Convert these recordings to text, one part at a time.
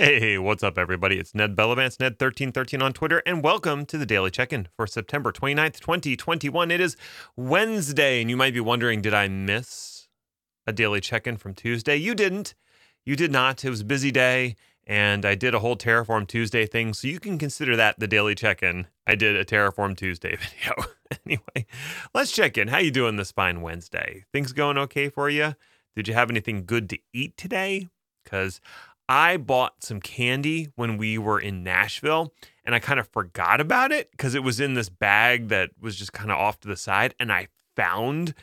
Hey, what's up, everybody? It's Ned Bellavance, Ned1313 on Twitter, and welcome to the Daily Check In for September 29th, 2021. It is Wednesday, and you might be wondering, did I miss a Daily Check In from Tuesday? You didn't. You did not. It was a busy day, and I did a whole Terraform Tuesday thing, so you can consider that the Daily Check In. I did a Terraform Tuesday video. anyway, let's check in. How you doing this fine Wednesday? Things going okay for you? Did you have anything good to eat today? Because I bought some candy when we were in Nashville and I kind of forgot about it because it was in this bag that was just kind of off to the side. And I found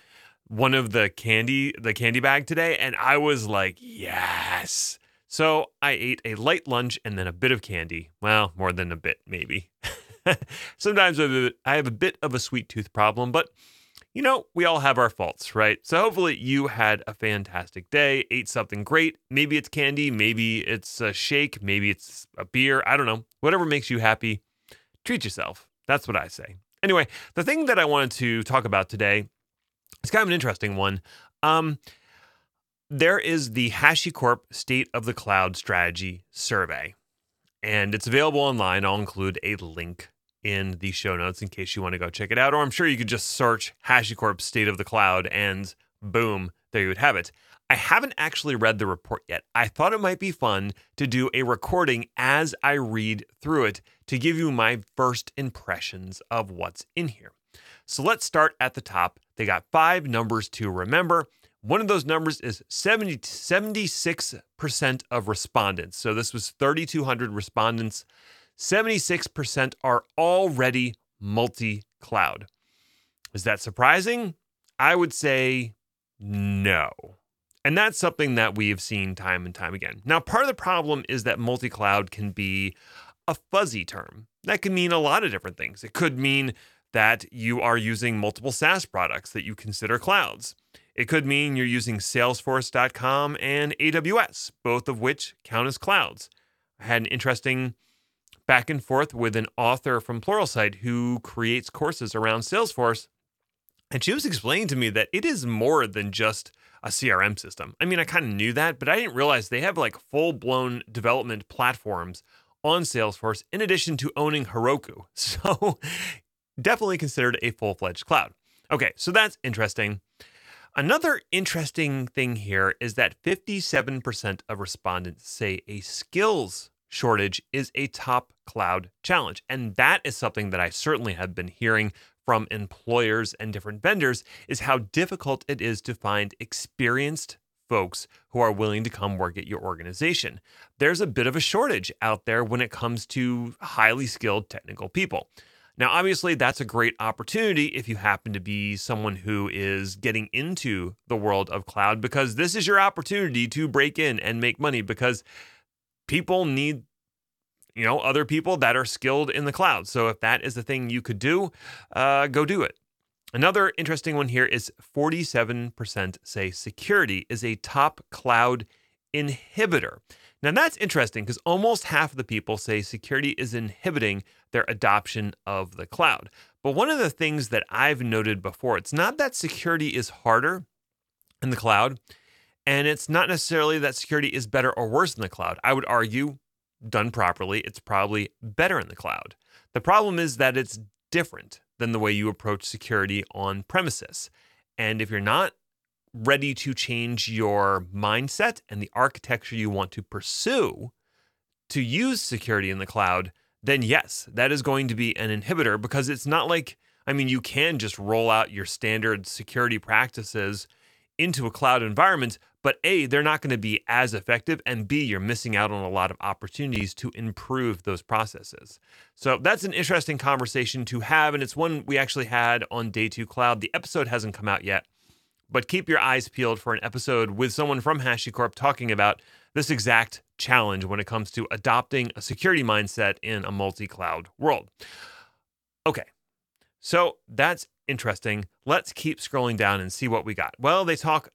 one of the candy, the candy bag today, and I was like, yes. So I ate a light lunch and then a bit of candy. Well, more than a bit, maybe. Sometimes I have a bit of a sweet tooth problem, but you know, we all have our faults, right? So hopefully you had a fantastic day, ate something great. Maybe it's candy, maybe it's a shake, maybe it's a beer. I don't know. Whatever makes you happy, treat yourself. That's what I say. Anyway, the thing that I wanted to talk about today is kind of an interesting one. Um, there is the HashiCorp State of the Cloud Strategy Survey, and it's available online. I'll include a link in the show notes in case you want to go check it out. Or I'm sure you could just search HashiCorp State of the Cloud and boom, there you would have it. I haven't actually read the report yet. I thought it might be fun to do a recording as I read through it to give you my first impressions of what's in here. So let's start at the top. They got five numbers to remember. One of those numbers is 70, 76% of respondents. So this was 3,200 respondents 76% are already multi cloud. Is that surprising? I would say no. And that's something that we have seen time and time again. Now, part of the problem is that multi cloud can be a fuzzy term. That can mean a lot of different things. It could mean that you are using multiple SaaS products that you consider clouds. It could mean you're using Salesforce.com and AWS, both of which count as clouds. I had an interesting back and forth with an author from Pluralsight who creates courses around Salesforce. And she was explaining to me that it is more than just a CRM system. I mean, I kind of knew that, but I didn't realize they have like full blown development platforms on Salesforce in addition to owning Heroku. So definitely considered a full fledged cloud. Okay, so that's interesting. Another interesting thing here is that 57% of respondents say a skills shortage is a top cloud challenge. And that is something that I certainly have been hearing from employers and different vendors is how difficult it is to find experienced folks who are willing to come work at your organization. There's a bit of a shortage out there when it comes to highly skilled technical people. Now, obviously, that's a great opportunity if you happen to be someone who is getting into the world of cloud because this is your opportunity to break in and make money because people need you know other people that are skilled in the cloud. So if that is the thing you could do uh, go do it. Another interesting one here is 47% say security is a top cloud inhibitor. Now that's interesting because almost half of the people say security is inhibiting their adoption of the cloud. But one of the things that i've noted before it's not that security is harder in the cloud and it's not necessarily that security is better or worse in the cloud. I would argue, done properly, it's probably better in the cloud. The problem is that it's different than the way you approach security on premises. And if you're not ready to change your mindset and the architecture you want to pursue to use security in the cloud, then yes, that is going to be an inhibitor because it's not like, I mean, you can just roll out your standard security practices into a cloud environment, but A, they're not going to be as effective, and B, you're missing out on a lot of opportunities to improve those processes. So that's an interesting conversation to have, and it's one we actually had on Day 2 Cloud. The episode hasn't come out yet, but keep your eyes peeled for an episode with someone from HashiCorp talking about this exact challenge when it comes to adopting a security mindset in a multi cloud world. Okay, so that's interesting. Let's keep scrolling down and see what we got. Well, they talk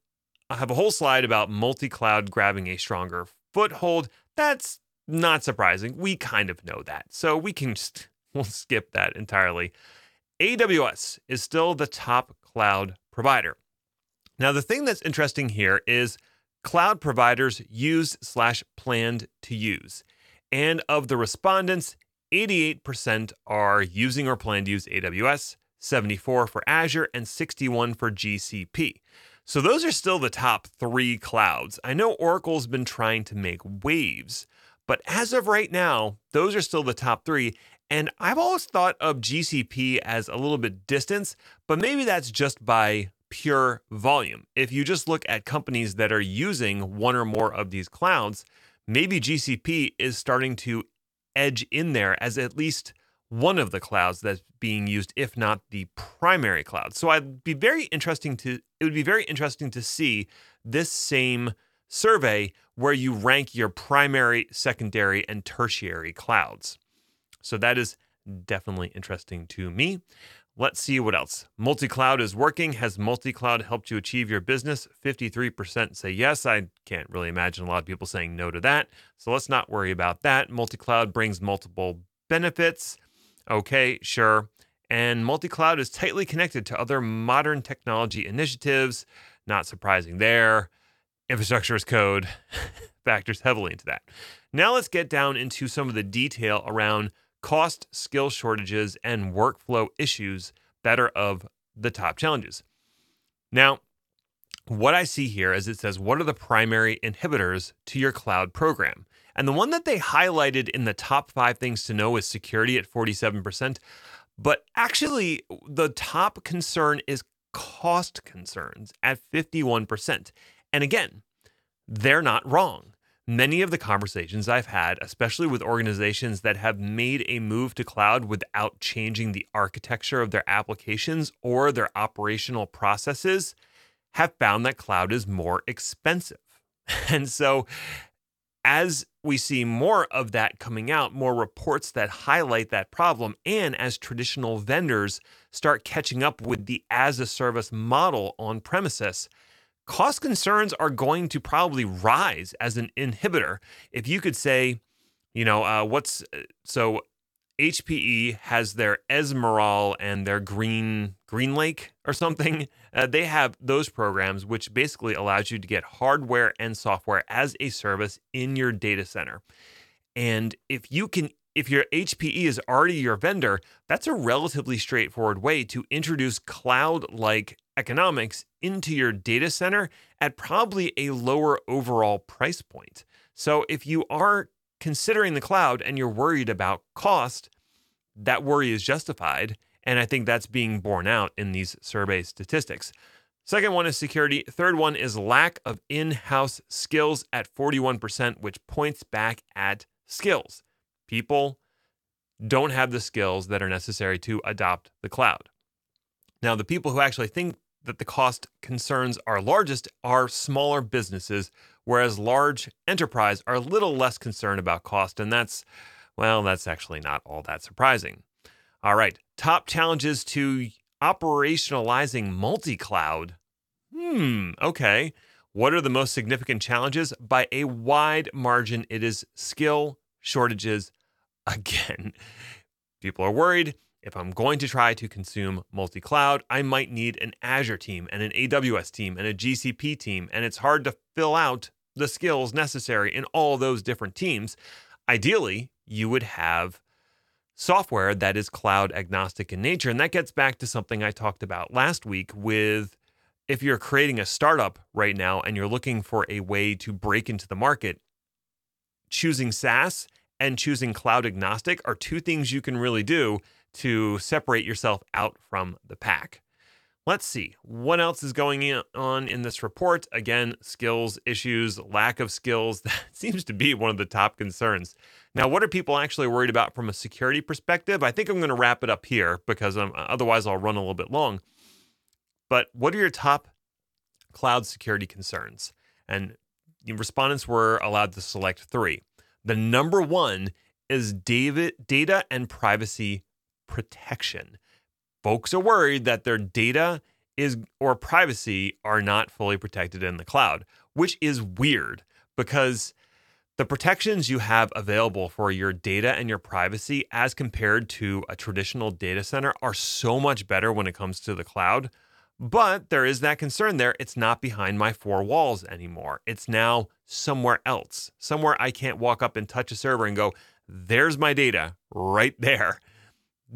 I have a whole slide about multi cloud grabbing a stronger foothold. That's not surprising. We kind of know that. So we can just, we'll skip that entirely. AWS is still the top cloud provider. Now, the thing that's interesting here is cloud providers use slash planned to use. And of the respondents, 88% are using or plan to use AWS, 74 for Azure, and 61 for GCP. So those are still the top three clouds. I know Oracle's been trying to make waves, but as of right now, those are still the top three. And I've always thought of GCP as a little bit distance, but maybe that's just by pure volume. If you just look at companies that are using one or more of these clouds, maybe GCP is starting to edge in there as at least one of the clouds that's being used, if not the primary cloud. So I'd be very interesting to it would be very interesting to see this same survey where you rank your primary, secondary, and tertiary clouds. So that is definitely interesting to me. Let's see what else. Multi cloud is working. Has multi cloud helped you achieve your business? 53% say yes. I can't really imagine a lot of people saying no to that. So let's not worry about that. Multi cloud brings multiple benefits. Okay, sure. And multi cloud is tightly connected to other modern technology initiatives. Not surprising there. Infrastructure as code factors heavily into that. Now let's get down into some of the detail around cost, skill shortages, and workflow issues that are of the top challenges. Now, what I see here is it says, What are the primary inhibitors to your cloud program? And the one that they highlighted in the top five things to know is security at 47%. But actually, the top concern is cost concerns at 51%. And again, they're not wrong. Many of the conversations I've had, especially with organizations that have made a move to cloud without changing the architecture of their applications or their operational processes, have found that cloud is more expensive. And so, as we see more of that coming out, more reports that highlight that problem, and as traditional vendors start catching up with the as a service model on premises, cost concerns are going to probably rise as an inhibitor. If you could say, you know, uh, what's uh, so HPE has their Ezmeral and their Green GreenLake or something. Uh, they have those programs which basically allows you to get hardware and software as a service in your data center. And if you can if your HPE is already your vendor, that's a relatively straightforward way to introduce cloud like economics into your data center at probably a lower overall price point. So if you are considering the cloud and you're worried about cost, that worry is justified. And I think that's being borne out in these survey statistics. Second one is security. Third one is lack of in house skills at 41%, which points back at skills people don't have the skills that are necessary to adopt the cloud. Now, the people who actually think that the cost concerns are largest are smaller businesses, whereas large enterprise are a little less concerned about cost. And that's, well, that's actually not all that surprising. All right, top challenges to operationalizing multi cloud. Hmm, okay. What are the most significant challenges? By a wide margin, it is skill shortages again. People are worried if I'm going to try to consume multi cloud, I might need an Azure team and an AWS team and a GCP team. And it's hard to fill out the skills necessary in all those different teams. Ideally, you would have software that is cloud agnostic in nature. And that gets back to something I talked about last week with if you're creating a startup right now and you're looking for a way to break into the market, choosing SaaS and choosing cloud agnostic are two things you can really do to separate yourself out from the pack. Let's see what else is going on in this report. Again, skills issues, lack of skills. That seems to be one of the top concerns. Now, what are people actually worried about from a security perspective? I think I'm going to wrap it up here because I'm, uh, otherwise I'll run a little bit long. But what are your top cloud security concerns? And respondents were allowed to select three. The number one is data and privacy protection. Folks are worried that their data is or privacy are not fully protected in the cloud, which is weird because the protections you have available for your data and your privacy as compared to a traditional data center are so much better when it comes to the cloud. But there is that concern there. It's not behind my four walls anymore. It's now somewhere else, somewhere I can't walk up and touch a server and go, there's my data right there.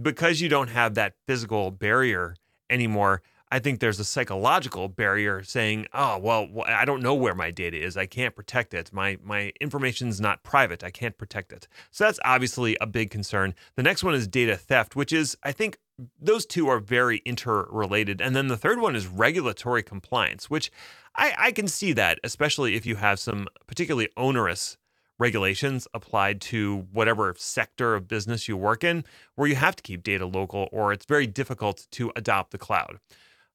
Because you don't have that physical barrier anymore, I think there's a psychological barrier saying, "Oh, well, I don't know where my data is. I can't protect it. My my information's not private. I can't protect it." So that's obviously a big concern. The next one is data theft, which is I think those two are very interrelated. And then the third one is regulatory compliance, which I, I can see that, especially if you have some particularly onerous regulations applied to whatever sector of business you work in, where you have to keep data local or it's very difficult to adopt the cloud.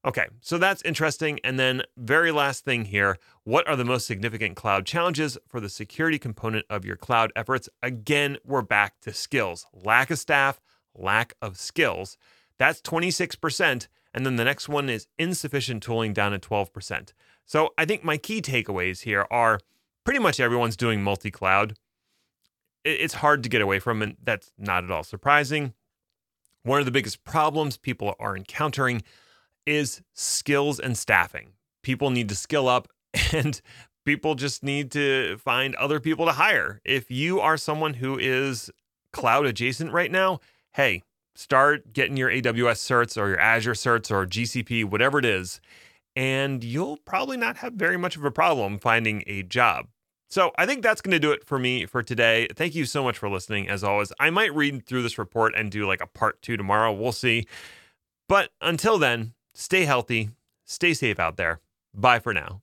Okay, so that's interesting. And then, very last thing here what are the most significant cloud challenges for the security component of your cloud efforts? Again, we're back to skills lack of staff, lack of skills. That's 26%. And then the next one is insufficient tooling down at 12%. So I think my key takeaways here are pretty much everyone's doing multi cloud. It's hard to get away from, and that's not at all surprising. One of the biggest problems people are encountering is skills and staffing. People need to skill up and people just need to find other people to hire. If you are someone who is cloud adjacent right now, hey, start getting your AWS certs or your Azure certs or GCP, whatever it is, and you'll probably not have very much of a problem finding a job. So I think that's going to do it for me for today. Thank you so much for listening. As always, I might read through this report and do like a part two tomorrow. We'll see. But until then, stay healthy, stay safe out there. Bye for now.